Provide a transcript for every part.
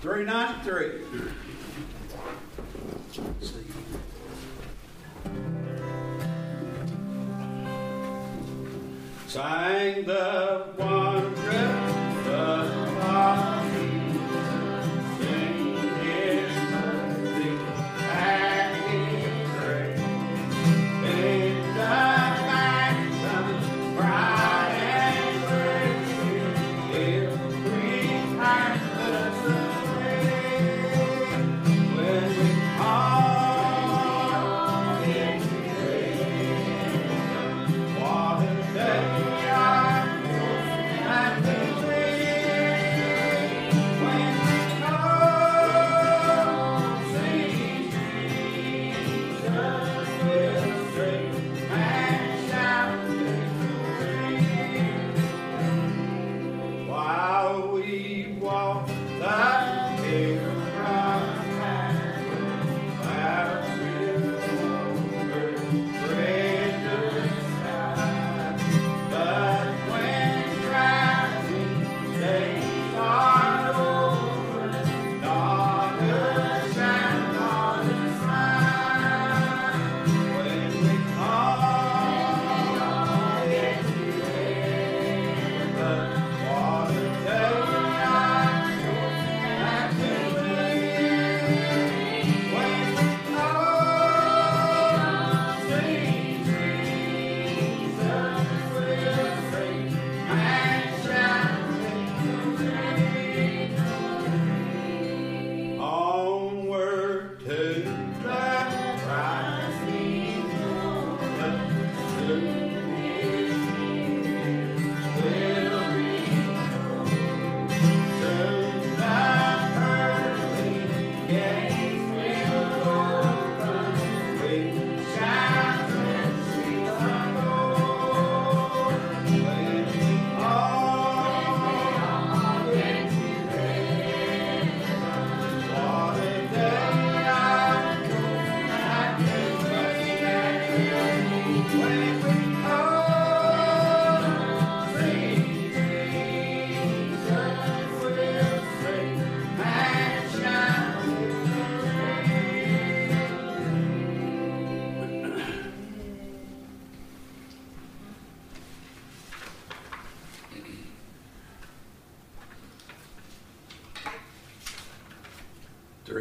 393. Sang the one.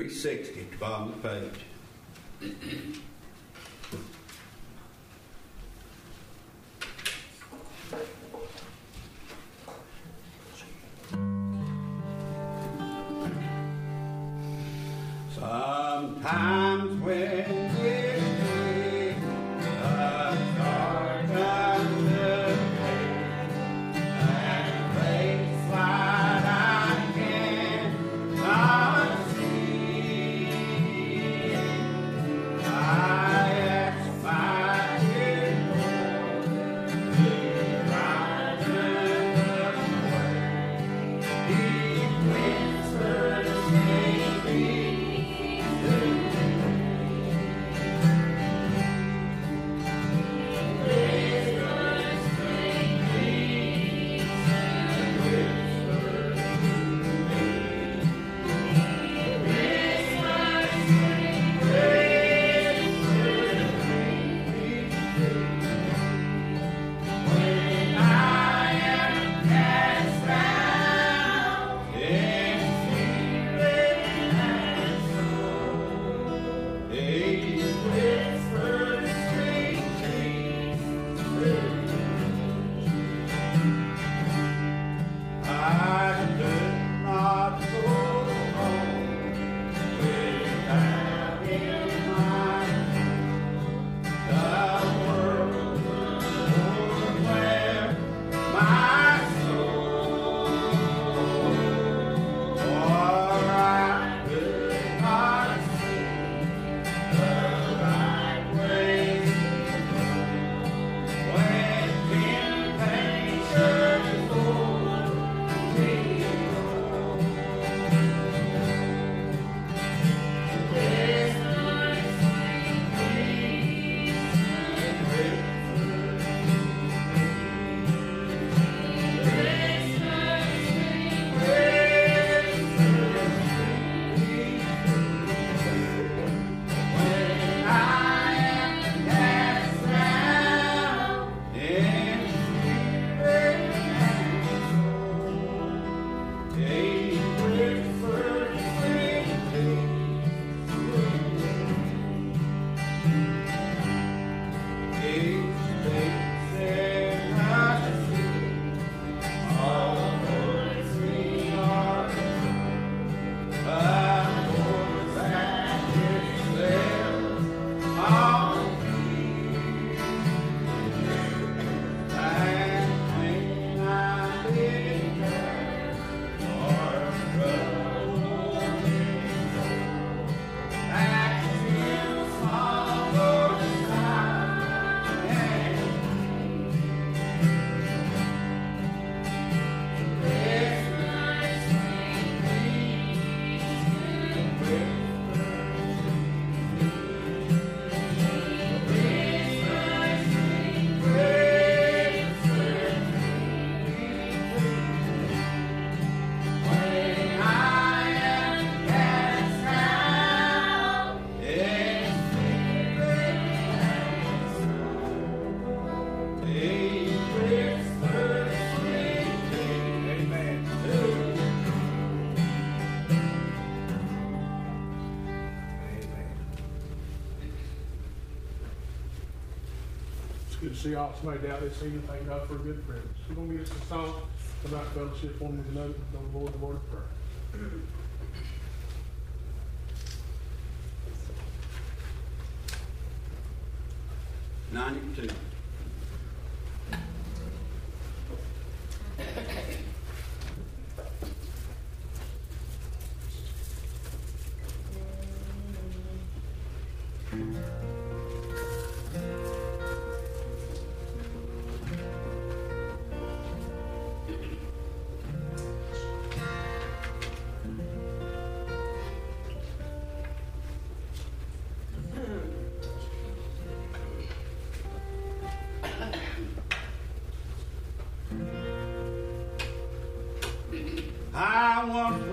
360 to bottom of the page. see Seahawks no doubt this evening. Thank God oh, for a good friend. We're going to get some song about fellowship one on Don't avoid the Lord's Word. I want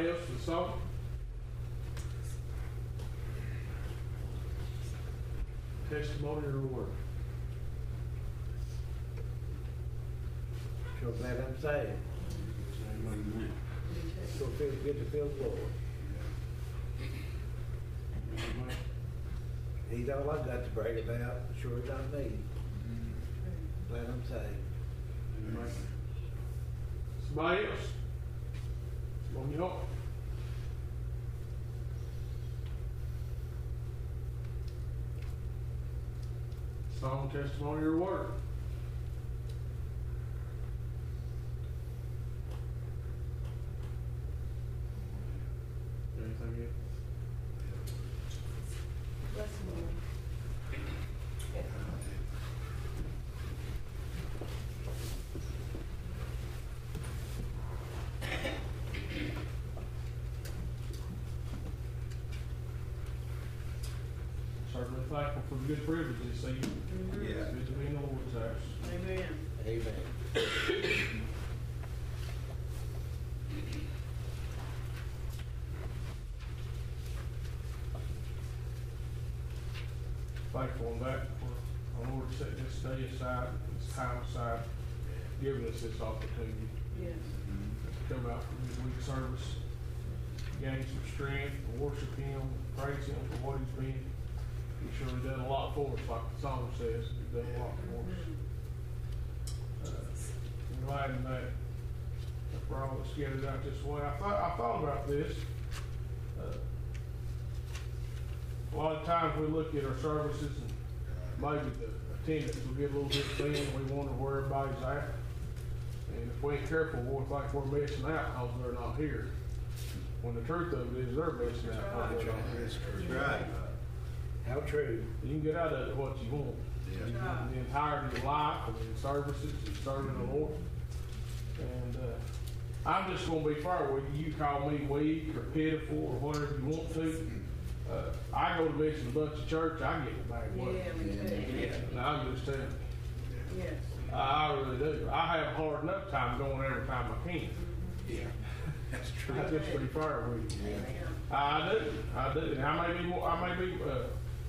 Somebody else song? Testimony or word? Sure glad I'm saved. Sure feels good to feel the Lord. He's all I've got to brag about, sure as I'm me. Glad I'm saved. Somebody else? On your heart? Song, testimony, or word? Anything else? Certainly thankful for the good privileges this evening. Yeah. It's good to be in the Lord's house. Amen. Amen. Thankful on that for our Lord day aside, this time aside, giving us this opportunity Yes. to come out for this week's service, gain some strength, worship Him, praise Him for what He's been. He's surely done a lot for us, like the song says, He's done a lot for us. Uh, I'm glad that, we're all scattered out this way. I thought, I thought about this. Uh, A lot of times we look at our services and maybe the attendance will get a little bit thin, we wonder where everybody's at. And if we ain't careful, we'll think we're missing out because they're not here. When the truth of it is, they're missing out because they're not here. That's right. How true. You can get out of it what you want. Yeah. You can- The entirety of life and in services and serving the Lord. And, uh, I'm just gonna be fair with you. You call me weak or pitiful or whatever you want to. Uh, I go to visit a bunch of church, I get the bad word. Yeah, me too. And I'm just telling you, Yes. I, I really do. I have a hard enough time going every time I can. Yeah, that's true. I just be fair with you. Amen. I do, I do, and I may be more, I may be, uh,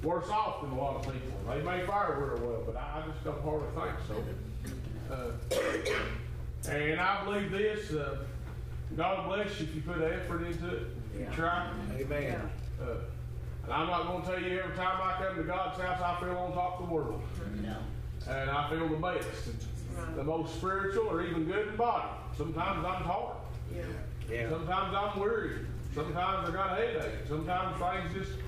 worse off than a lot of people. They may fire real well, but I, I just don't hardly think so. Uh, and I believe this, uh, God bless you if you put effort into it, you Yeah. try. Amen. Uh, and I'm not gonna tell you every time I come to God's house, I feel on top of the world. No. And I feel the best, and the most spiritual or even good in body. Sometimes I'm tired. Yeah. Yeah. Sometimes I'm worried. Sometimes I got a headache. Sometimes things just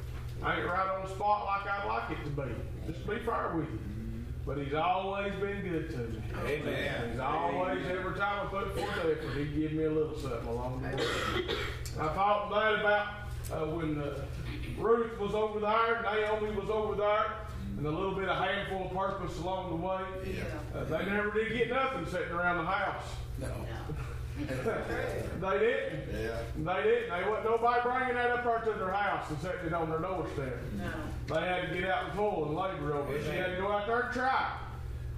ain't right on the spot like I'd like it to be. Just be fair with you. But he's always been good to me. Amen. He's always, every time I put forth effort, he'd give me a little something along the way. I thought that about uh, when uh, Ruth was over there, Naomi was over there, and a little bit of handful of purpose along the way. Yeah. Uh, they never did get nothing sitting around the house. No. No. They didn't. Yeah. They didn't. They wasn't nobody bringing that up there to their house and setting it on their doorstep. No. They had to get out and pull and labor over it. She had to go out there and try.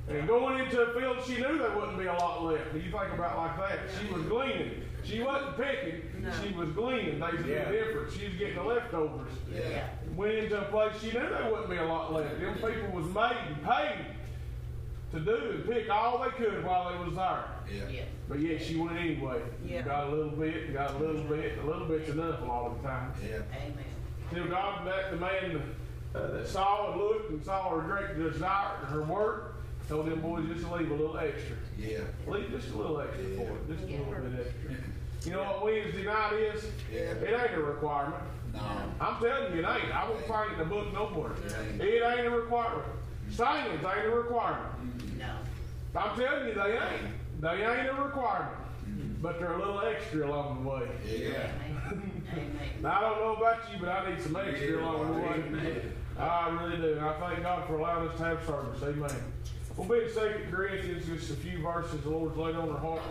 And going into a field, she knew there wouldn't be a lot left. You think about it like that. She was gleaning. She wasn't picking. No. She was gleaning. They a Yeah. big difference. She was getting the leftovers. Yeah. Went into a place she knew there wouldn't be a lot left. Them people was made and paid to do and pick all they could while they was there. Yeah. Yeah. But yet she went anyway. Yeah. Got a little bit, got a little bit, a little bit's enough a lot of the time. Yeah. Amen. Till God, that the man uh, that saw and looked and saw her great desire and her work, told them boys just to leave a little extra. Yeah. Leave just a little extra for it, just a little bit extra. You know what Wednesday night is? Yeah. It ain't a requirement. No. I'm telling you, it ain't. I won't find it in the book no more. ain't. It ain't a requirement. Singing's ain't a requirement. No. I'm telling you, they ain't. They ain't a requirement. Mm-hmm. But they're a little extra along the way. Yeah. Amen. Amen. Now, I don't know about you, but I need some extra along the way. Amen. I really do. I thank God for allowing us to have service. Amen. We'll be in Second Corinthians, just a few verses the Lord's laid on our heart.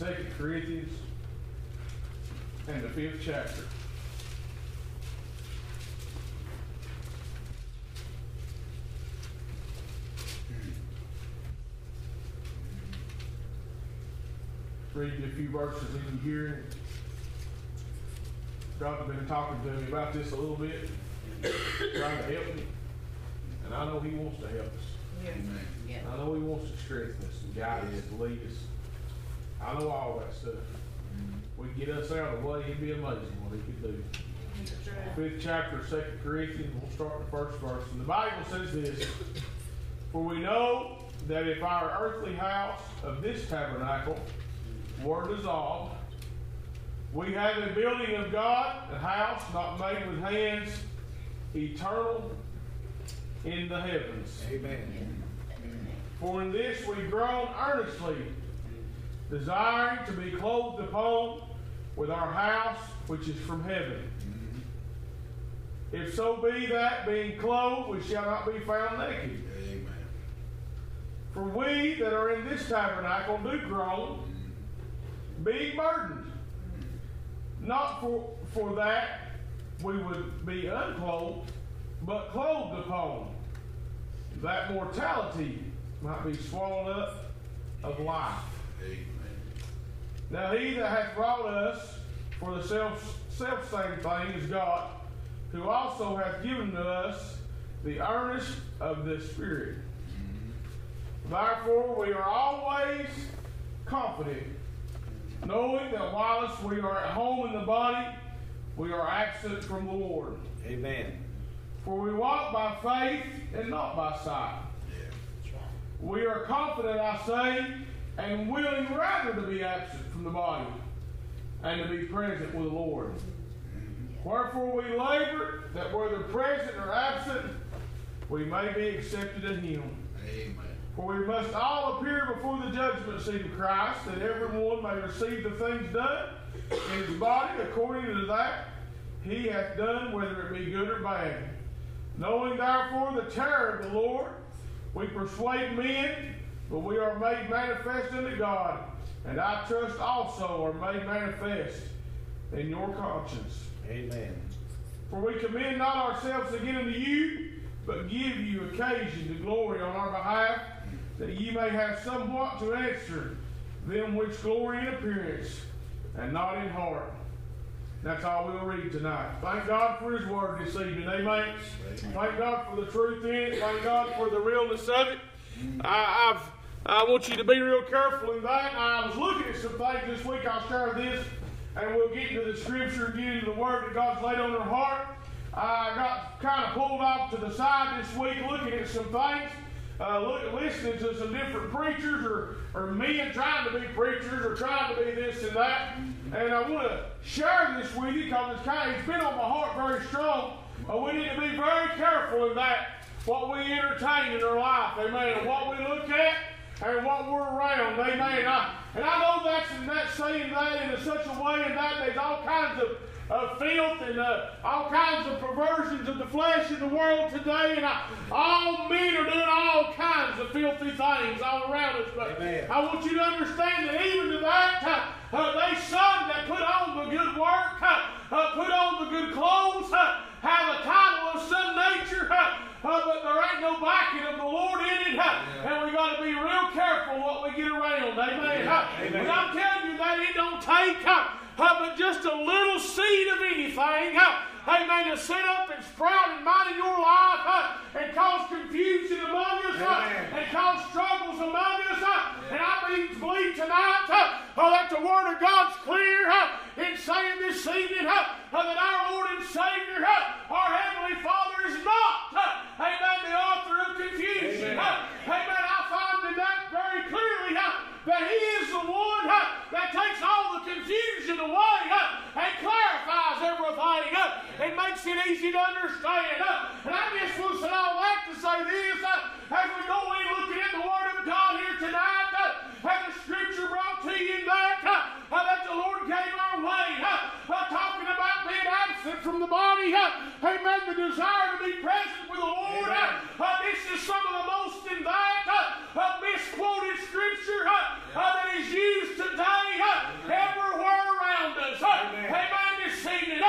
Second Corinthians and the fifth chapter. read you a few verses in here. God's been talking to me about this a little bit, trying to help me. And I know He wants to help us. Yeah. Amen. Yeah. I know He wants to strengthen us and guide us and lead us. I know all that stuff. We get us out of the way, it'd be amazing what He could do. Fifth chapter, Second Corinthians, we'll start the first verse. And the Bible says this, For we know that if our earthly house of this tabernacle were dissolved, we have a building of God, a house not made with hands, eternal in the heavens. Amen. For in this we groan earnestly, desiring to be clothed upon with our house which is from heaven. If so be that, being clothed, we shall not be found naked. Amen. For we that are in this tabernacle do groan, being burdened. Not for, for that we would be unclothed, but clothed upon, that mortality might be swallowed up of life. Amen. Now he that hath brought us for the self self same thing is God, who also hath given to us the earnest of the Spirit. Therefore we are always confident, knowing that whilst we are at home in the body, we are absent from the Lord. Amen. For we walk by faith and not by sight. Yeah. We are confident, I say, and willing rather to be absent from the body and to be present with the Lord. Wherefore we labor that whether present or absent, we may be accepted of him. Amen. For we must all appear before the judgment seat of Christ, that everyone may receive the things done in his body according to that he hath done, whether it be good or bad. Knowing therefore the terror of the Lord, we persuade men, but we are made manifest unto God, and I trust also are made manifest in your conscience. Amen. For we commend not ourselves again unto you, but give you occasion to glory on our behalf, that ye may have somewhat to answer them which glory in appearance, and not in heart. That's all we'll read tonight. Thank God for His Word this evening. Amen. Thank God for the truth in it. Thank God for the realness of it. I, I've, I want you to be real careful in that. I was looking at some things this week. I'll share this, and we'll get into the Scripture and get into the Word that God's laid on our heart. I got kind of pulled off to the side this week looking at some things. Uh, look, listening to some different preachers or, or men trying to be preachers or trying to be this and that. And I want to share this with you because it's kind of, it's been on my heart very strong. But we need to be very careful in that, what we entertain in our life, amen, and what we look at and what we're around, amen. I, and I know that's, that's saying that in such a way and that there's all kinds of of filth and uh, all kinds of perversions of the flesh in the world today. And I, all men are doing all kinds of filthy things all around us. But Amen. I want you to understand that even to that, uh, uh, they some that put on the good work, uh, uh, put on the good clothes, uh, have a title of some nature, but there ain't no backing of the Lord in it. And we got to be real careful what we get around. Amen. Amen. But I'm telling you that it don't take but just a little seed of anything. Amen. To set up and sprout and mine in your life and cause confusion among us and cause struggles among us. And I be- believe tonight that the Word of God's clear in saying this evening uh, that our Lord and Savior, our Heavenly Father, is not, amen, the author of confusion. Amen. I find that very clearly that He is the one that takes all the confusion away and clarifies everything and makes it easy to understand. And I just want to say all that to say this as we go in looking at the Word of God here tonight, and the Scripture brought to you that, uh, uh, that the Lord gave our way, uh, uh, talking about being absent from the body, uh, amen, the desire to be present with the Lord. Uh, uh, this is some of the most in that uh, misquoted Scripture that is used today everywhere around us. Amen. amen, this evening.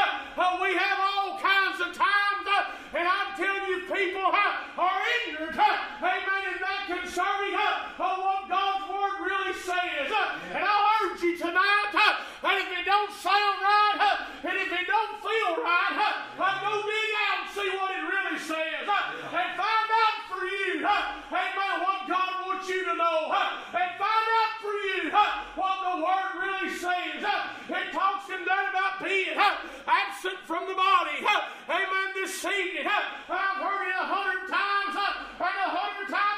We have all kinds of times, and I'm telling you, people are ignorant, amen, and not concerning what God absent Really says. And I urge you tonight And if it don't sound right, and if it don't feel right, go dig out and see what it really says. And find out for you, amen, what God wants you to know. And find out for you what the Word really says. It talks in there about being absent from the body. Amen, this season. I've heard it a hundred times and a hundred times.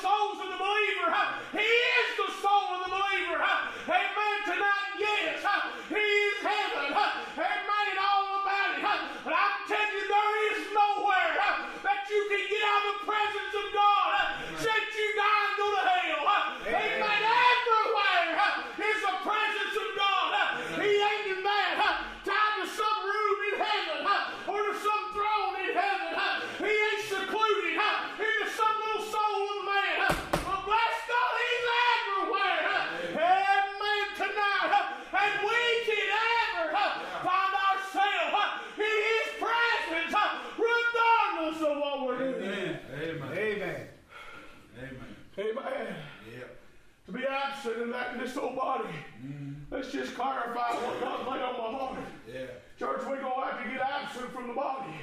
souls of the believer.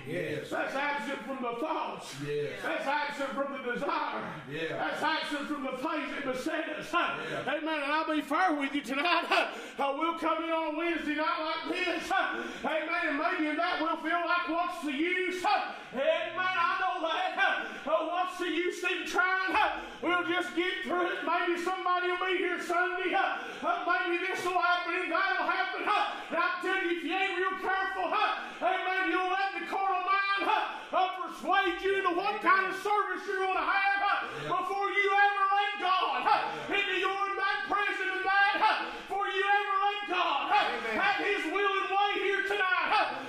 The body. That's absent from the thoughts. Yes. That's absent from the desire. Yeah. That's absent from the things that beset us. Yeah. Amen. And I'll be fair with you tonight. Uh, we'll come in on Wednesday night like this. Amen. And maybe in that we'll feel like what's the use? Amen. I know that. Uh, what's the use in trying? We'll just get through it. Maybe somebody will be here Sunday. Uh, maybe this will happen and that'll happen. Huh? And I'm telling you, if you ain't real careful? Amen. You'll let the carnal mind? uh, persuade you into what kind of service you're going to have before you ever let God into your that present and that before you ever let God have His will and way here tonight.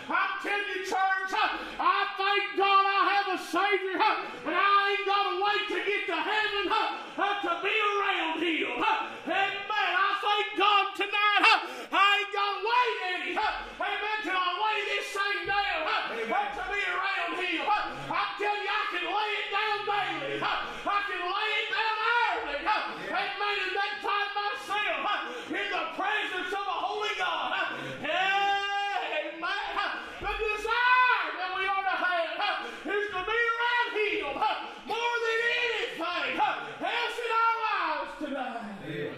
I'm telling you, church? I thank God I have a Savior, and I ain't got to wait to get to heaven? Uh, to be around Him. Amen. I thank God tonight. Uh, I ain't got to wait any. Uh, amen. Till I lay this thing down? Uh, to be around Him. Uh, I tell you, I can lay it down daily. I can lay it down. Huh? Amen. And that time myself in the presence of a holy God. Huh? Amen. Huh? The desire that we ought to have huh? is to be around Him huh? more than anything huh? else in our lives today.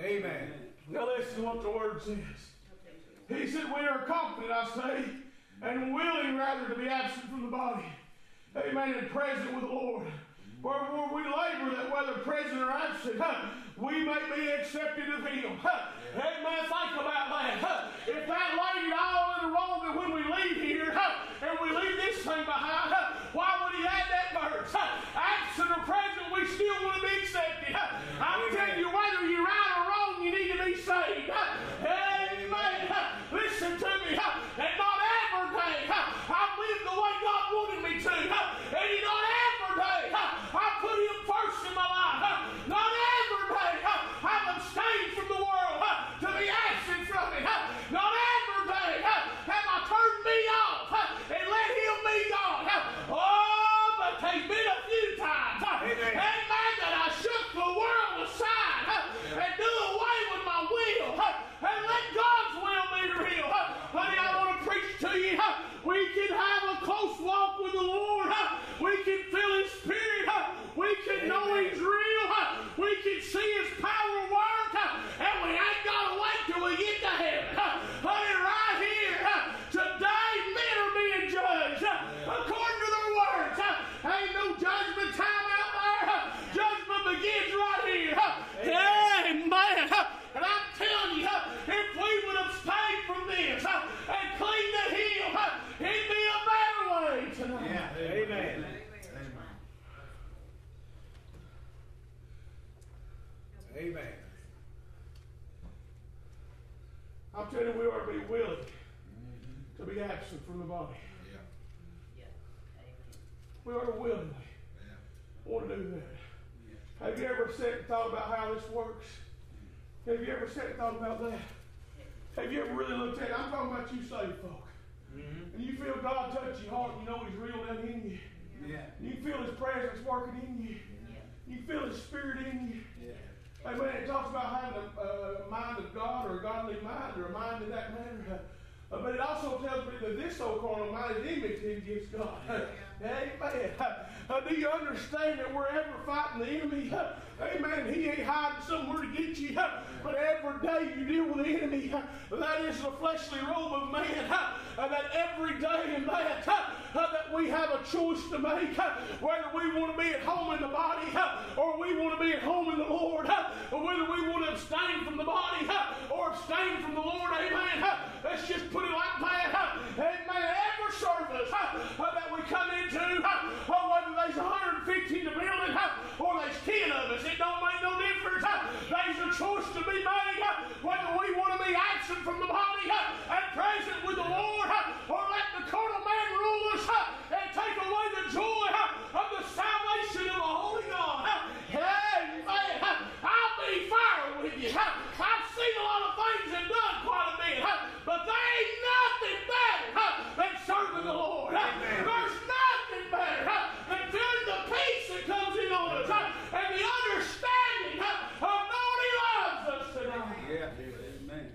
Amen. Now listen what the word says. He said, We are confident, I say, and willing rather to be absent from the body. Amen. And present with the Lord. Wherefore we labor that whether present or absent, we may be accepted of him. Amen. Think about that. If that laid all in the wrong that when we leave here huh, and we leave this thing behind, huh, why would he add that verse? Huh? Absent or present, we still want to be accepted. Huh. I'm telling you, whether you're right or wrong, you need to be saved. Huh. Amen. Huh. Listen to me. Huh. And not every day huh, I live the way God wanted me to. Huh. And not every day huh, I put Him first in my life. Huh. Not every day huh, I've abstained from the world huh, to be absent from it. Huh. Not every day huh, have I turned me off huh, and let Him be God. Huh. Oh, but there's been a few times. Huh. Amen. Amen. That I shook the world aside huh, and do away with my will huh, and let God's will be real. Huh. Honey, I want to preach to you. Huh. We can have a close walk with the Lord. Huh. We can feel His Spirit. Huh. We can know Amen. He's real. Huh. We can see His power work. Huh. And we ain't got to wait till we get to heaven. Huh. Honey, right here, huh, today, men are being judged huh, according to their words. Huh. Ain't no judgment time out there. Huh. Judgment begins right here. Huh. Amen. Huh. And I'm telling you, huh, if we would abstain from this huh, and cling to Him, huh, it'd be a better way tonight. Yeah. Amen. Amen. I'm telling you, we ought to be willing to be absent from the body. We ought to willingly want to do that. Have you ever sat and thought about how this works? Have you ever sat and thought about that? Have you ever really looked at it? I'm talking about you saved folk. And you feel God touch your heart, you know He's real down in you. Yeah. You feel His presence working in you. Yeah. You feel His Spirit in you. Yeah. Amen. It talks about having a uh, mind of God or a godly mind or a mind in that manner. Uh, but it also tells me that this so carnal mind is enmity against God. Amen. Uh, do you understand that we're ever fighting the enemy? Uh, amen. He ain't hiding somewhere to get you. Uh, but every day you deal with the enemy. That is the fleshly robe of man. That every day in that, uh, that we have a choice to make. Whether we want to be at home in the body or we want to be at home in the Lord. Or whether we want to abstain from the body or abstain from the Lord. Amen. Let's just put it like that. Amen. Every service that we come into, or whether there's 150 in the building or there's 10 of us, it don't make no difference. There's a choice to be made whether we want to be absent from the body and present with the Lord or let the carnal man rule us and take away the joy of the salvation of the Holy God. Uh, amen. I'll be fair with you. I've seen a lot of things and done quite a bit, uh, but there ain't nothing better uh, than serving the Lord. Uh, there's nothing better than feeling the peace that comes in on us and the understanding of knowing He loves us tonight. Yeah, amen.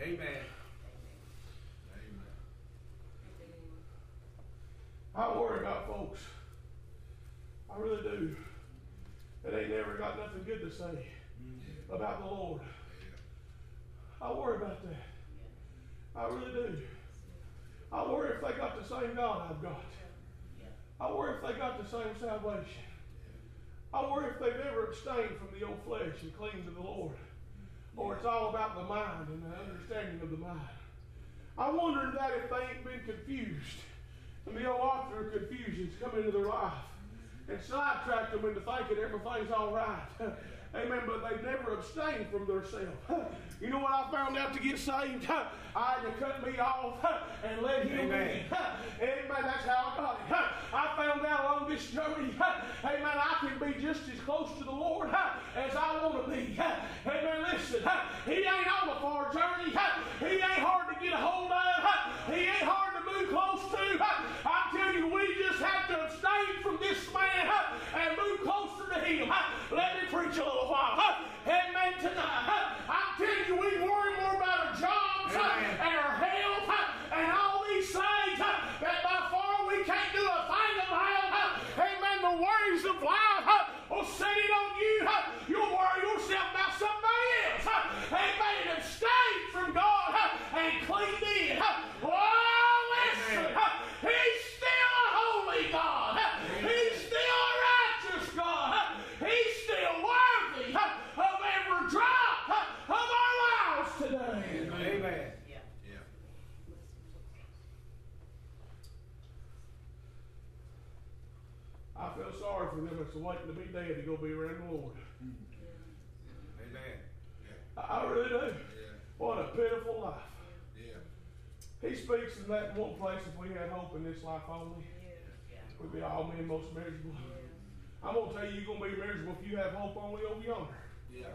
Amen. I worry about folks. I really do. That ain't never got nothing good to say about the Lord. I worry about that. I really do. I worry if they got the same God I've got. I worry if they got the same salvation. I worry if they've ever abstained from the old flesh and cling to the Lord. Or it's all about the mind and the understanding of the mind. I wonder that if they ain't been confused and the old author of confusion's come into their life and sidetracked them into thinking everything's all right. Amen. But they've never abstained from themselves. You know what I found out to get saved? I had to cut me off and let him Amen. in. Amen. That's how I got it. I found out along this journey, amen, I can be just as close to the Lord as I want to be. Amen. Listen, he ain't on a far journey. He ain't hard to get a hold of. He ain't hard to move close to. I tell you, we just have to abstain from this man and move closer to him. Let me preach a little while. Amen. Tonight, I'm telling you, we worry more about our jobs Amen. and our health and all these things that by far we can't do a thing about. Amen. The worries of life will set it on you. You'll worry yourself about somebody else. Amen. And abstain from God and clean in. Oh, listen. He's still a holy God. He's still a righteous God. He's still worthy of every drop of our lives today. Amen. I feel sorry for them that's waiting to be dead to go be around the Lord. Amen. I I really do. What a pitiful life. Yeah. He speaks in that one place if we had hope in this life only, we'd be all men most miserable. I'm going to tell you, you're going to be miserable if you have hope only over yonder. Yeah.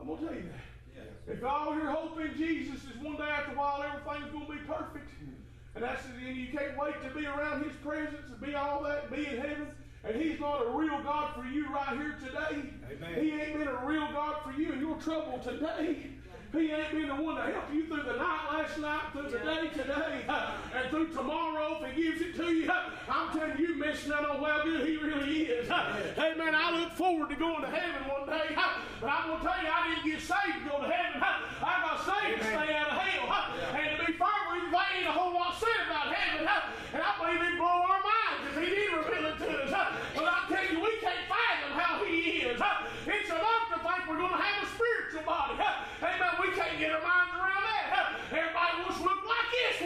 I'm going to tell you that. Yeah. If all your hope in Jesus is one day after a while everything's going to be perfect, hmm. and that's and you can't wait to be around His presence and be all that, be in heaven, and He's not a real God for you right here today. Amen. He ain't been a real God for you in your trouble today. He ain't been the one to help you through the night last night, through the day today, and through tomorrow if He gives it to you. I'm telling you, missing out on how good He really is. Hey man, I look forward to going to heaven one day, but I'm gonna tell you, I didn't get saved to go to heaven. I got saved to Amen. stay out of hell. And to be fair with you, there ain't a whole lot said about heaven, and I believe it blow our minds if He did reveal it to us. But I tell you, we can't fathom how He is. It's enough to think we're gonna have a spiritual body. Amen. We can't get our minds around that. Everybody wants to look like this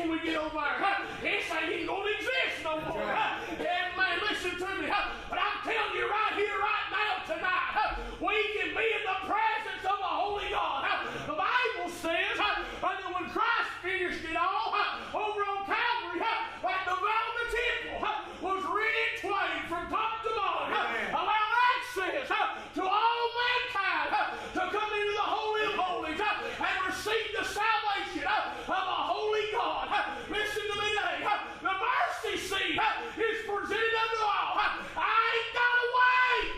when we get over there. This ain't even gonna exist no more. Amen. Listen to me. But I'm telling you right here, right now, tonight, we can be in the presence of a holy God. The Bible says that when Christ finished it all over on Calvary, that the veil of the temple was rent in twain from top to bottom. Amen. Allow access to all mankind to come into the Holy of Holies and receive the salvation of a holy God. Listen to me today. The mercy seat is presented unto all. I ain't got to wait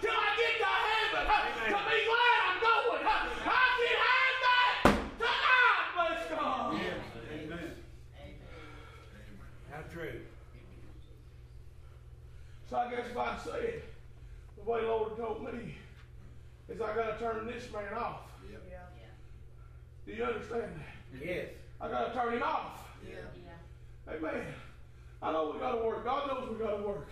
till I get to heaven to be glad I'm going. I can have that tonight, bless God. Amen. How true. So I guess if I say it, the way the Lord told me is I got to turn this man off. Yep. Do you understand that? Yes. I got to turn him off. Yeah. yeah. Amen. I know we got to work. God knows we got to work.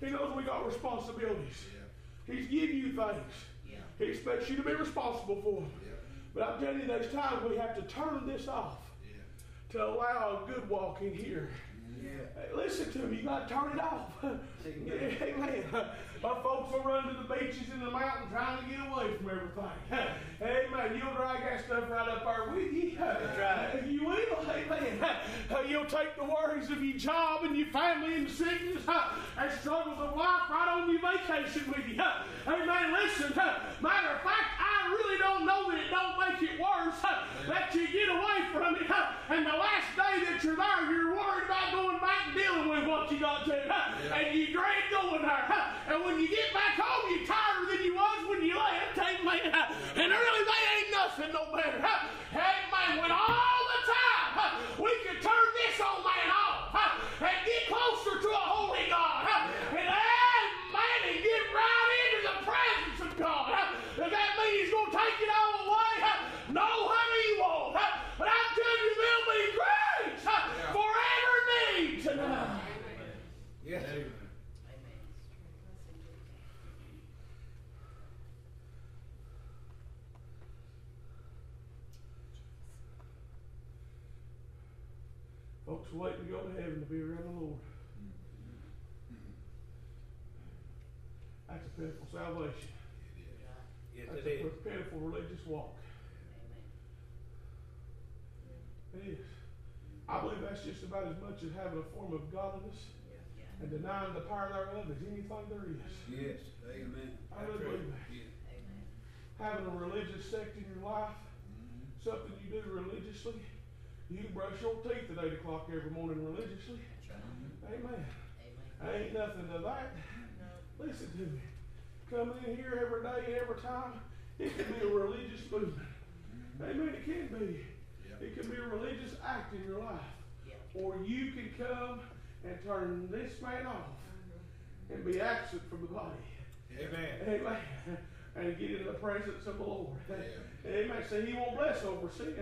He knows we got responsibilities. Yeah. He's giving you things. Yeah. He expects you to be responsible for them. Yeah. But I'm telling you, there's times we have to turn this off Yeah. to allow a good walk in here. Yeah. Hey, listen to me, you got to turn it off. Yeah, Amen. Our folks will run to the beaches and the mountain trying to get away from everything. Amen. You'll drag that stuff right up there with you. That's right. You will. Amen. You'll take the worries of your job and your family and sickness and struggles of life right on your vacation with you. Amen. Listen, matter of fact, I really don't know that it don't make it worse that you get away from it. And the last day that you're there, you're worried about going back and dealing with what you got to. Yeah. And you dread going there. And when you get back home, you're tired than you was when you left. Amen. And really, they ain't nothing no better. Amen. When all the time we could turn this old man off and get closer to a waiting to go to heaven to be around the Lord. That's a pitiful salvation. Yes, That's it a is. pitiful religious walk. It is. I believe that's just about as much as having a form of godliness and denying the power thereof as anything there is. Yes, amen. I really believe that. Yeah. Having a religious sect in your life, Mhm. something you do religiously. You can brush your teeth at 8 o'clock every morning religiously. Amen. Amen. Ain't nothing to that. Listen to me. Come in here every day, every time. It can be a religious movement. Amen. It can be. Yeah. It can be a religious act in your life. Or you can come and turn this man off and be absent from the body. Amen. Amen. And get in the presence of the Lord. Yeah. Amen. See, He won't bless over sin.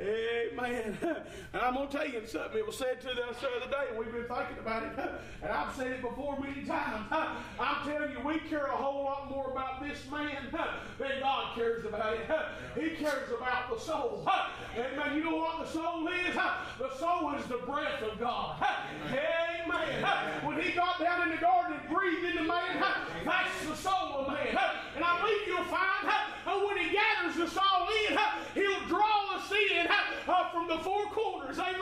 Amen. And I'm going to tell you something. It was said to us the other day, and we've been thinking about it. And I've said it before many times. I'm telling you, we care a whole lot more about this man than God cares about it. He cares about the soul. Amen. You know what the soul is? The soul is the breath of God. Amen. When He got down in the garden and breathed into man, that's the soul of man. And I believe you'll find when He gathers the He'll draw uh, from the four corners. Amen.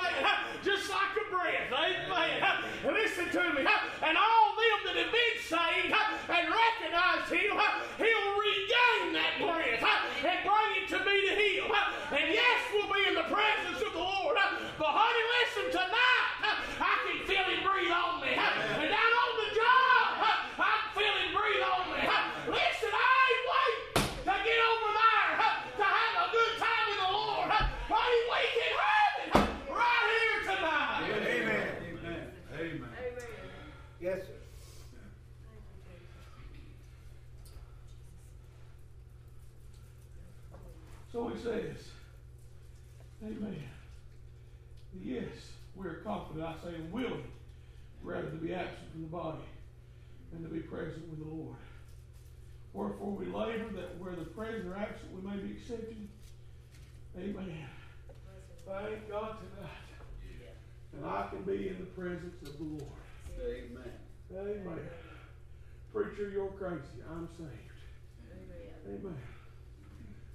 Just like a breath. Amen. Listen to me. And all them that have been saved and recognized Him, He'll regain that breath and bring it to me to Him. And yes, we'll be in the presence of the Lord. But honey, listen, tonight I can feel Him breathe on me. And down on the job, I can feel Him breathe on me. Listen, I ain't wait to get over there to have a good time in the Lord. Honey, we can have it right here tonight. Amen. Amen. Amen. Yes, sir. So he says, Amen. Yes, we are confident, I say, and willing, rather to be absent from the body than to be present with the Lord. Wherefore we labor that where the present or absent we may be accepted. Amen. Thank God tonight. And I can be in the presence of the Lord. Amen. Amen. Preacher, you're crazy. I'm saved. Amen.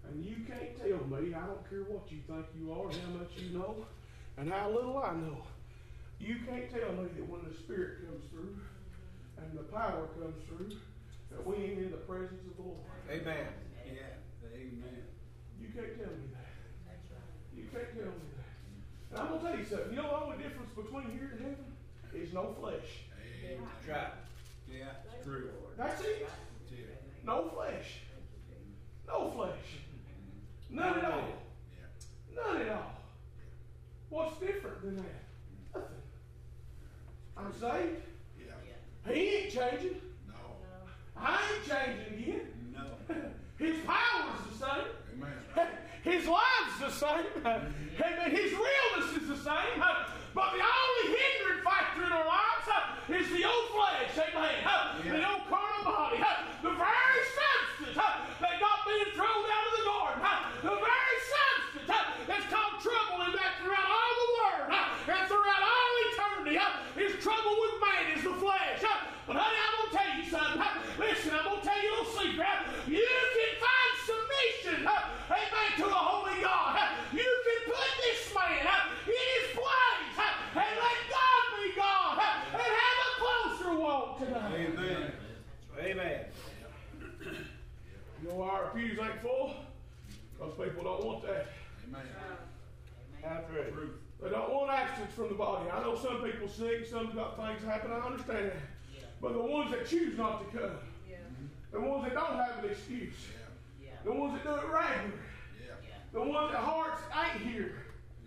And you can't tell me, I don't care what you think you are, how much you know, and how little I know. You can't tell me that when the Spirit comes through and the power comes through, that we ain't in the presence of the Lord. Amen. Yeah. Amen. You can't tell me that. You can't tell me that. And I'm going to tell you something. You know the only difference between here and heaven is no flesh. Amen. That's right. Yeah, it's true. That's. That's it. No flesh. No flesh. None at all. None at all. What's different than that? Nothing. I'm saved. Yeah. He ain't changing. No. I ain't changing again. No. His power's the same. Amen. His life's the same. Mm-hmm. Amen. His realness is the same. But the only hindering factor in our lives is the old flesh. Amen. The old carnal body. The very substance that got being thrown out of the garden. The very substance that's caused trouble in that throughout all the world and throughout all eternity. His trouble with man is the flesh. But honey, I'm going to tell you something. Listen, I'm going to tell you a little secret. You can find submission, amen, to the Holy God. You can put this man in his place and let God be God and have a closer walk tonight. Amen. Amen. You know why our pews ain't full? Because people don't want that. Amen. That's right. Truth. They don't want absence from the body. I know some people sing, some got things happen. I understand that. But the ones that choose not to come, the ones that don't have an excuse, Yeah. the ones that do it regular, Yeah. The ones that hearts ain't here.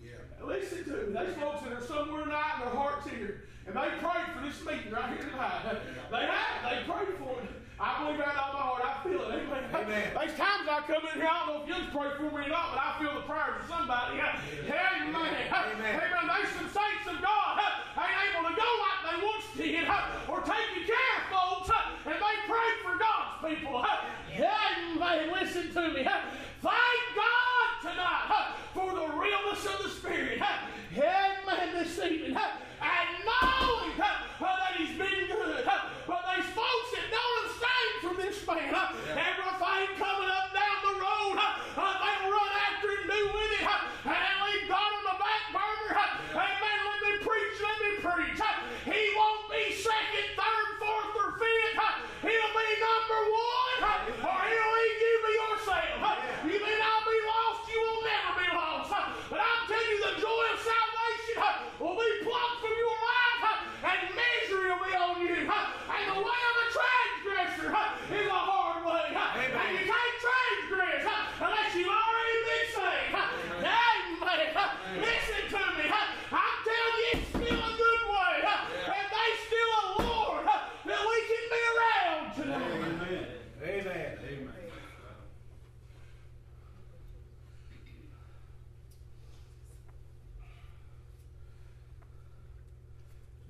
Yeah. Listen to me. There's folks that are somewhere tonight and their heart's here. And they prayed for this meeting right here tonight. They have. They prayed for it. I believe that all my heart. I feel it. Amen. Amen. There's times I come in here, I don't know if you'll pray for me or not, but I feel the prayers of somebody. Amen. Amen. Amen. There's some saints of God ain't able to go like they once did or taking care of folks and they prayed for God's people. Amen. Listen to me. Thank God tonight for the realness of the Spirit. Amen. This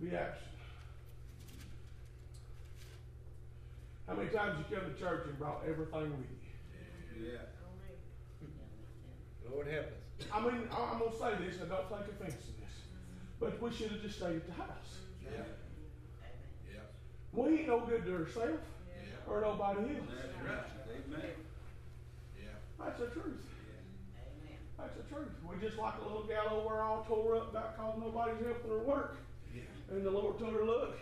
be absent. How many times you come to church and brought everything with you? Yeah. Lord help us. I mean, I'm gonna say this, and don't take offense to this, but we should have just stayed at the house. Yeah. Yeah. We ain't no good to ourselves Yeah. or nobody else. That's right. Amen. Yeah. That's the truth. Amen. That's the truth. We just like a little gal over all tore up about cause nobody's helping her work. Yeah. And the Lord told her, look,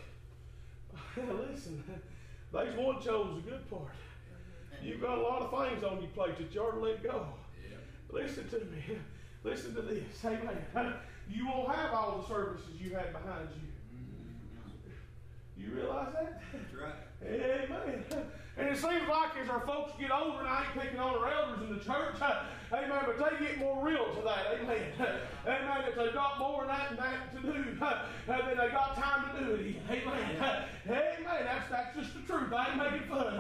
listen, there's one chose the good part. You've got a lot of things on your plate that you ought to let go. Yeah. Listen to me. Listen to this. Amen. You won't have all the services you had behind you. Mm-hmm. You realize that? That's right. Amen. And it seems like as our folks get older, and I ain't picking on our elders in the church, amen, but they get more real to that, amen. Amen, that they've got more than that to do, then they got time to do it, amen. Amen, that's, that's just the truth, I ain't making fun.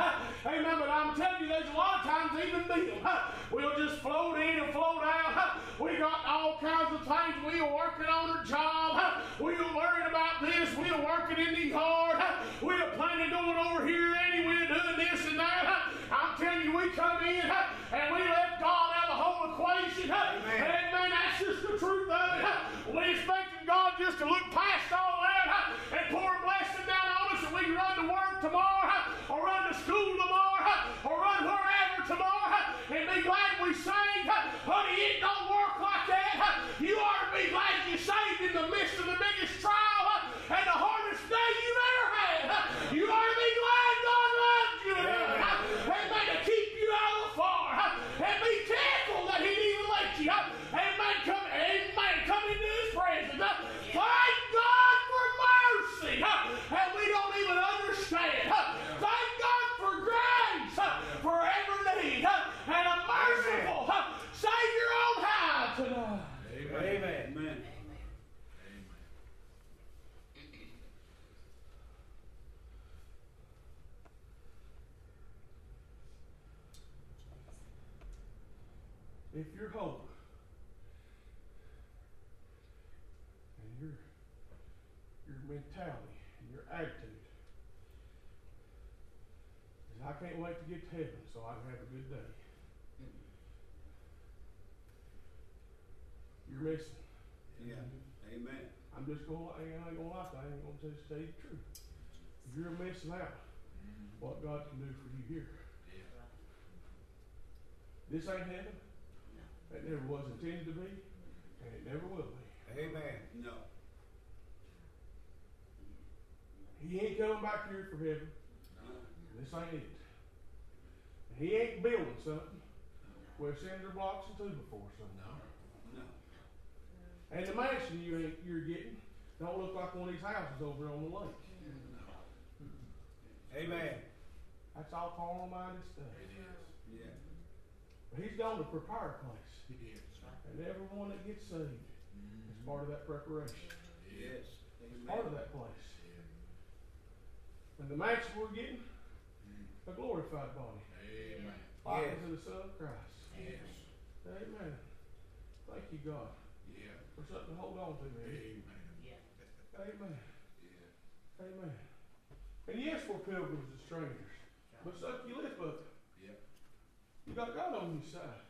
Amen, but I'm telling you, there's a lot of times even them, we'll just float in and float out. We got all kinds of things. We are working on our job. We are worried about this. We are working in the yard. We are planning going over here and doing this and that. I'm telling you, we come in and we let God have the whole equation. Amen. And man, that's just the truth of it. We expecting God just to look past all that and pour a blessing down on us and we can run to work tomorrow or run to school tomorrow or run wherever tomorrow and be glad we saved. Honey, it don't work like that. You ought to be glad you saved in the midst of the biggest trial and the hardest day you've ever had. You ought to be glad God loved you enough. Amen. To keep you out of the fire. And be thankful that He didn't even let you. Amen. Come, amen. Come into His presence. Thank God for mercy. And we don't even understand. Thank God for grace for every. And a merciful Savior on high tonight. Amen. Amen. Amen. Amen. if your hope and your your mentality and your attitude I can't wait to get to heaven so I can have a good day. You're missing. Yeah. Amen. I'm just going. To, I ain't gonna lie. to you, I ain't gonna just tell you the truth. You're missing out. What God can do for you here. Yeah. This ain't heaven. It never was intended to be, and it never will be. Amen. No. He ain't coming back here for heaven. This ain't it. He ain't building something where cinder blocks and two before something. No. No. And the mansion you ain't you're getting don't look like one of these houses over on the lake. No. Amen. That's all carnal minded stuff. It Yeah. But he's gone to prepare a place. is. It is. And everyone that gets saved is part of that preparation. Yes. Part of that place. And the mansion we're getting, a glorified body. Amen. Like Yes. unto the Son of Christ. Yes. Amen. Thank you, God, Yeah. for something to hold on to, man. Amen. Yeah. Amen. Yeah. Amen. And yes, we're pilgrims and strangers. But suck your lip up. Yep. You got God on your side.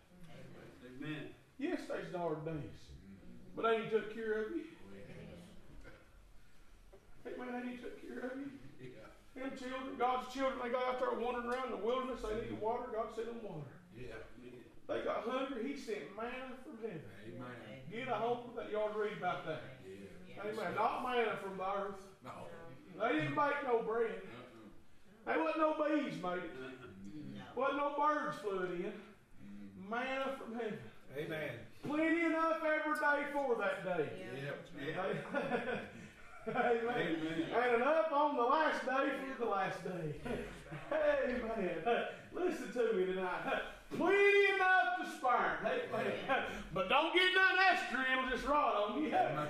Amen. Yes, there's the hard days. Mm-hmm. But ain't he took care of you? Amen. Ain't he took care of you? Yeah. Them children, God's children, they got out there wandering around in the wilderness. They needed water. God sent them water. Yeah. They got hungry. He sent manna from heaven. Amen. Get a hold of that. You ought to read about that. Yeah. Amen. Not manna from the earth. No. They didn't make no bread. Uh-uh. There wasn't no bees made it. No. Wasn't no birds flew it in. Manna from heaven. Amen. Plenty enough every day for that day. Yep. Yeah. Amen. Amen. And enough on the last day for the last day. Amen. Listen to me tonight. Plenty enough to spare. Amen. But don't get none extra, it'll just rot on you. Amen.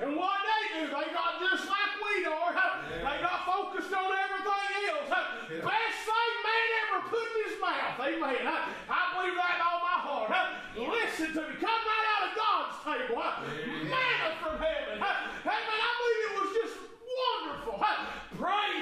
And what they do, they got just like we are. They got focused on everything else. Best thing man ever put in his mouth. Amen. I believe that all my heart. Listen to me. Come right out table. Manna from heaven. Hey, man, I believe it was just wonderful. Praise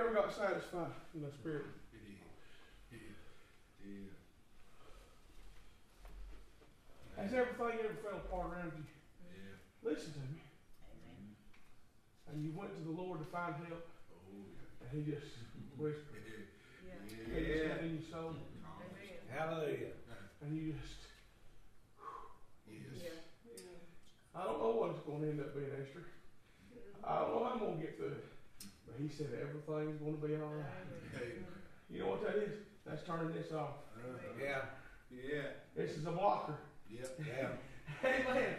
I'm satisfied in the spirit. Yeah. Yeah. Yeah. Has everything ever fell apart around you? Yeah. Listen to me. Amen. And you went to the Lord to find help, Oh, yeah. and He just whispered, Yeah. Yeah. He just got in your soul, Hallelujah. and you just. Yes. Yeah. Yeah. I don't know what it's going to end up being, Esther. I don't know how I'm going to get through it. But He said everything's going to be all right. Hey. You know what that is? That's turning this off. Uh, Yeah, yeah. This is a blocker. Yep. yeah. Amen.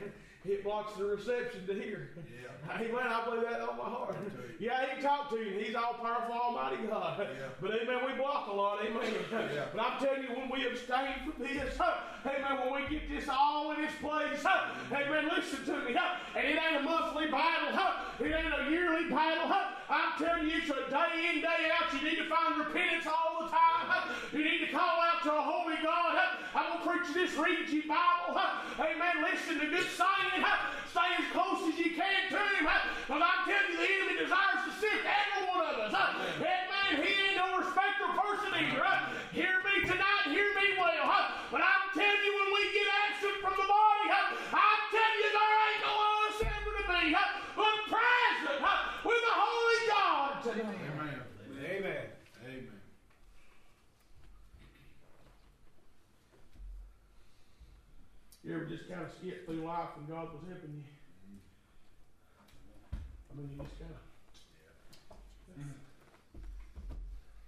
It blocks the reception to hear. Yeah. Amen. I believe that on my heart. Yeah, he can talk to you. He's all powerful, almighty God. Yeah. But amen, we block a lot. Amen. Yeah. But I'm telling you, when we abstain from this, huh, amen, when we get this all in its place, huh, amen, listen to me. huh, and it ain't a monthly battle. huh, it ain't a yearly battle. I'm telling you, it's a day in, day out. You need to find repentance all the time. you need to call out to a holy God. I'm going to preach this read you Bible. amen. Listen to good singing. Stay as close as you can to Him. Because I'm telling you, the enemy desires to sift every one of us. Amen. He ain't no respecter person either. Hear me tonight, hear me well. But I'm telling you, when we get absent from the body, I'm telling you, there ain't no us ever to be huh, but present huh, with the Holy God tonight. Amen. Amen. Amen. You ever just kind of skip through life and God was helping you? I mean, you just kind of.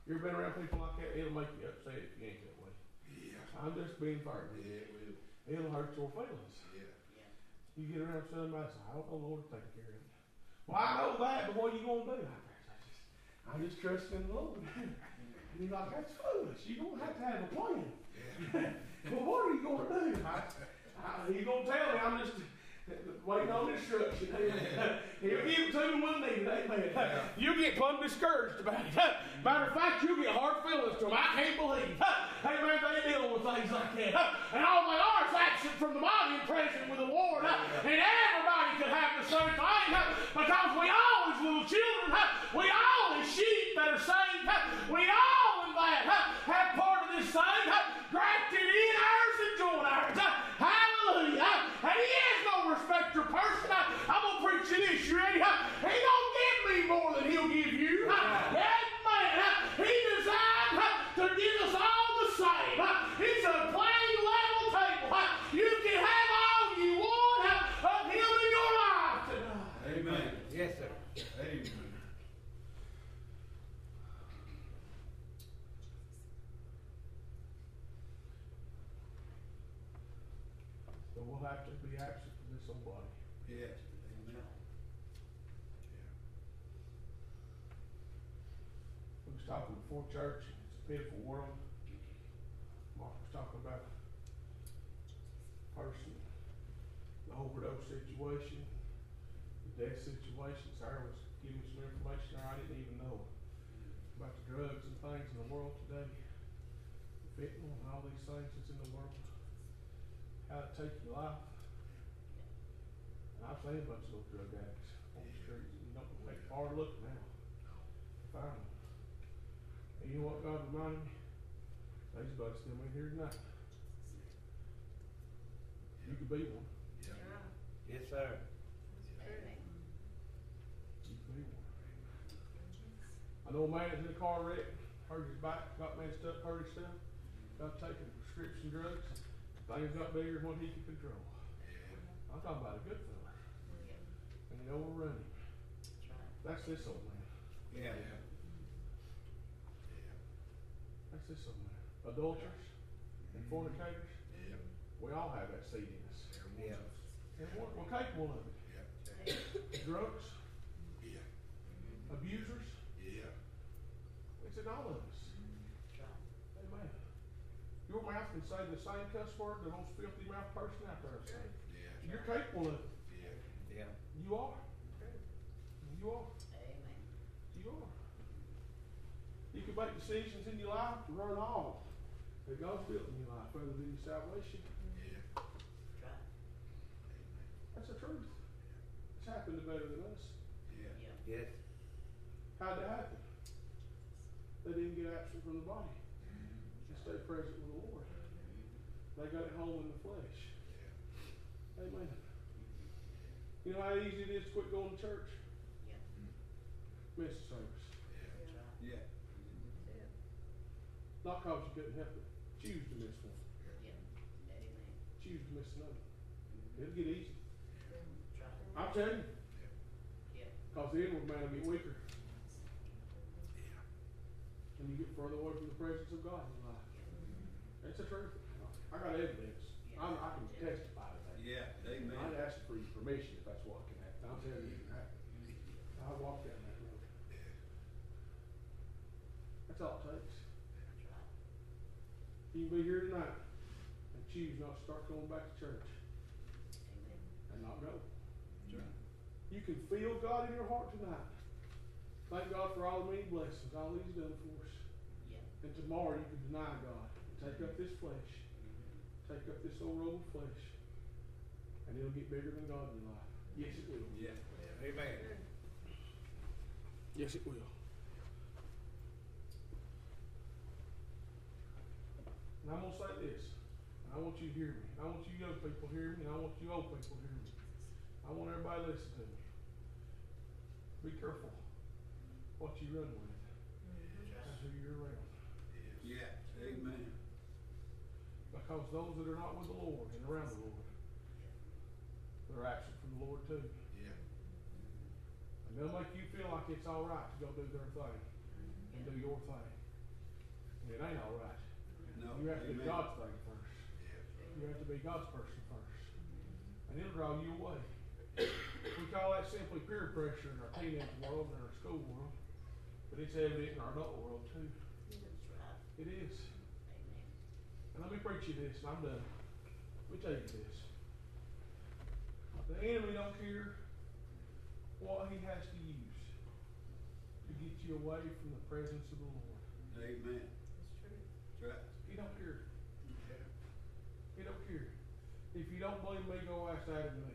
You ever been around people like that? It'll make you upset if you ain't that way. Yeah. I'm just being fair. Yeah, it will. It'll hurt your feelings. Yeah. Yeah. You get around somebody and say, I don't know, Lord, take care of it. Well, I know that, but what are you going to do? I just, I'm just trusting in the Lord. and you're like, that's foolish. You're going to have to have a plan. Yeah. well, what are you going to do? I, I, you going to tell me? I'm just waiting on instruction. He'll give it to I need it. Amen. You get plumb discouraged about it. Matter of fact, you get hard feelings to them. I can't believe. Hey, man, they dealing with things like that. And all they are is absent from the body and present with the Lord. And everybody can have the same thing because we all, as little children, we all, as sheep that are saved, we all in that have part of this thing grafted in ours and joint ours. Hallelujah. And is no respecter of person. I'm going to preach you this. You ready? He don't give me more than he'll give you. Amen. He designed to give us all the same. It's a plain level table. You can have all you want of him in your life tonight. Amen. Yes, sir. Amen. So we'll have to be absent from this old body. Yeah. Amen. We was talking before church, it's a pitiful world. Mark was talking about a person, the overdose situation, the death situation. Sarah was giving me some information there I didn't even know about the drugs and things in the world today, the fentanyl and all these things that's in the world, how it takes your life. And I've seen a bunch of those drug addicts on the streets. You don't take far to look now. Find them. And you know what God reminded me? These buddies still in here tonight. You could be one. Yeah. Yeah. Yes, sir. You be one. I know a man that's in a car wreck, hurt his back, got messed up, hurt himself, got taking prescription drugs. Things got bigger than what he could control. Yeah. I'm talking about a good fella. Yeah. And they overrun him. That's right. That's this old man. Yeah. yeah. That's this old man. Adulterers and fornicators. Yeah. We all have that seed in us. Yeah. And we're, we're capable of it. Yeah. Drugs, Yeah. abusers, Yeah. it's in all of us. That's right. Amen. Your mouth can say the same cuss word the most filthy mouth person out there will say. Yeah. You're capable of it. Yeah. Yeah. You are. You are. Amen. You are. You can make decisions in your life to run off that God's built in your life rather than your salvation. Yeah. That's right. That's the truth. It's happened to better than us. Yeah. Yeah. Yes. How'd that happen? They didn't get absent from the body and stay present with the Lord. They got it home in the flesh. Amen. You know how easy it is to quit going to church? Yeah. Mm-hmm. Miss the service. Yeah. Not because you couldn't help it. Choose to miss one. Yeah. Amen. Choose to miss another. It'll get easy. Try. I'm telling you, Yeah. because the inward man will get weaker. And you get further away from the presence of God in life. That's the truth. I got evidence. I, I can testify to that. Yeah. amen. I'd Amen. ask for your permission if that's what can happen. I'm telling you, it can happen. I walked down that road. That's all it takes. You can be here tonight and choose not to start going back to church Amen. and not go. That's right. You can feel God in your heart tonight. Thank God for all the many blessings, all He's done for us. Yeah. And tomorrow you can deny God and take up this flesh, take up this old robe of flesh, and it'll get bigger than God in your life. Yes, it will. Yeah. Amen. Yes, it will. And I'm gonna say this, I want you to hear me. I want you young people to hear me, and I want you old people to hear me. I want everybody to listen to me. Be careful what you run with. That's who you're around. Yeah. Amen. Because those that are not with the Lord and around the Lord, they're absent from the Lord too. Yeah. And they'll make you feel like it's all right to go do their thing and do your thing. And it ain't all right. No. You have to do God's thing first. You have to be God's person first. And it'll draw you away. We call that simply peer pressure in our teenage world and our school world. But it's evident in our adult world too. It is. And let me preach you this, and I'm done. Let me tell you this. The enemy don't care what he has to use to get you away from the presence of the Lord. Amen. It's true. That's right. He don't care. Yeah. He don't care. If you don't believe me, go ask Adam and Eve. Yeah.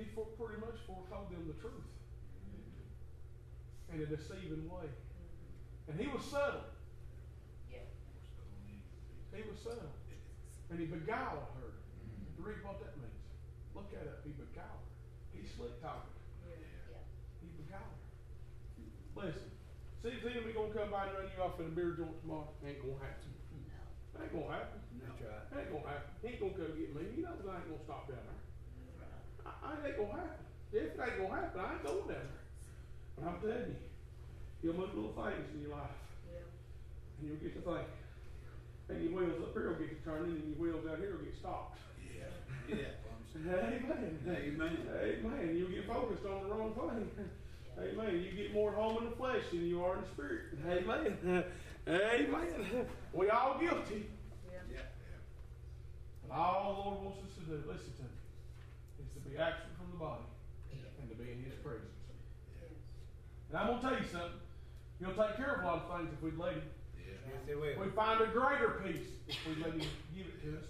He for, pretty much foretold them the truth in a deceiving way. And he was subtle. Yeah. He was subtle. And he beguiled her. To read what that means. Look at it. He beguiled her. He slick talked. Yeah. Yeah. He beguiled her. Listen. See if the enemy gonna come by and run you off in a beer joint tomorrow? Ain't gonna happen. No. Ain't gonna happen. That's right. Ain't gonna happen. He ain't gonna come get me. He knows I ain't gonna stop down there. I, I ain't gonna happen. If it ain't gonna happen, I ain't going there. But I'm telling you, you'll move little things in your life, Yeah. and you'll get to think. And your wheels up here will get to turning, and your wheels down here will get stopped. Yeah. Yeah. Amen. Amen. Amen. You'll get focused on the wrong thing. Amen. You get more home in the flesh than you are in the spirit. Amen. Amen. We all guilty. Yeah. Yeah. And all the Lord wants us to do, listen to me, is to be absent from the body and to be in His presence. Yes. And I'm going to tell you something. He'll take care of a lot of things if we'd let Him. Yes, it will. We find a greater peace if we let Him give it to us.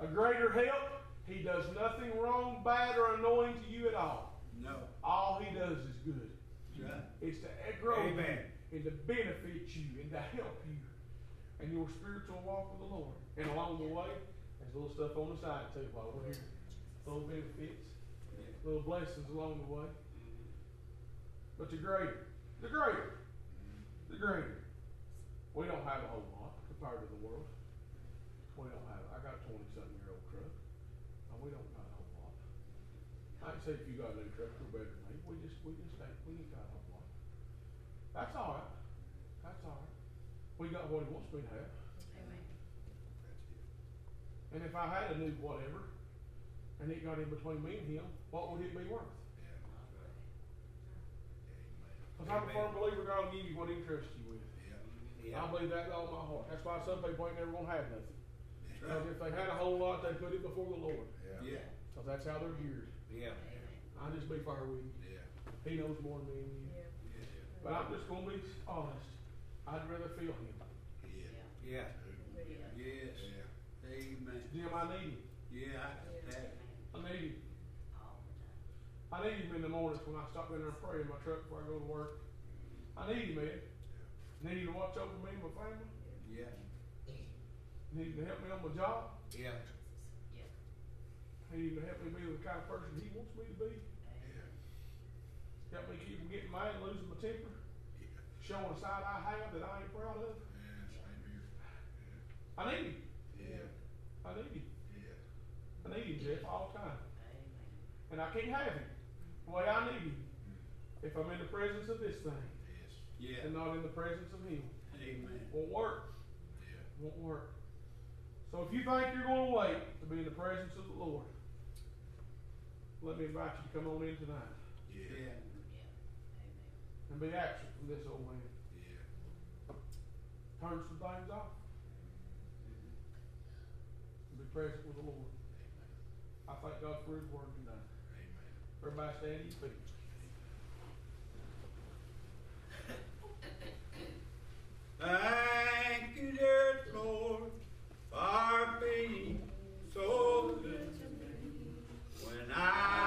A greater help. He does nothing wrong, bad, or annoying to you at all. No. All He does is good. That's right. It's to grow Amen. you and to benefit you and to help you in your spiritual walk with the Lord. And along the way, there's little stuff on the side too while we're here. Little benefits, little blessings along the way. But the greater, the greater, the greater. We don't have a whole lot compared to the world. We don't have. I got a twenty-something year old truck, and we don't got a whole lot. I ain't say if you got a new truck, you're better than me. We just, we just ain't, we ain't got a whole lot. That's all right. That's all right. We got what he wants me to have. Amen. That's it. And if I had a new whatever, and it got in between me and him, what would it be worth? Yeah. That's right. Because I'm a firm believer God will give you what he trusts you with. Yeah. I believe that with all my heart. That's why some people ain't never gonna have nothing. Because right. if they had a whole lot, they put it before the Lord. Yeah. Because that's how they're geared. Yeah. I just be fair with you. Yeah. He knows more than me and you. Yeah. Yeah. But I'm just gonna be honest. I'd rather feel him. Yeah. Yeah. Yeah. Yeah. Yes. Yeah. Amen. Jim, I need him. Yeah. I- that- I need him. All the time. I need him in the mornings when I stop in there and pray in my truck before I go to work. I need him, man. Need you to watch over me and my family. Yeah. Need him to help me on my job. Yeah. Need him to help me be the kind of person he wants me to be. Yeah. Help me keep from getting mad and losing my temper. yeah. Showing a side I have that I ain't proud of. Yeah. I need him. Yeah. I need him. Yeah. I need him, Jeff, all the time. Amen. And I can't have him the way I need you if I'm in the presence of this thing Yeah. and not in the presence of him. Amen. Won't work. Yeah. Won't work. So if you think you're going to wait to be in the presence of the Lord, let me invite you to come on in tonight Yeah. and be absent from this old man. Turn some things off and be present with the Lord. I thank God for His word tonight. Everybody my at your. Thank you, dear Lord, for being so good to me when I.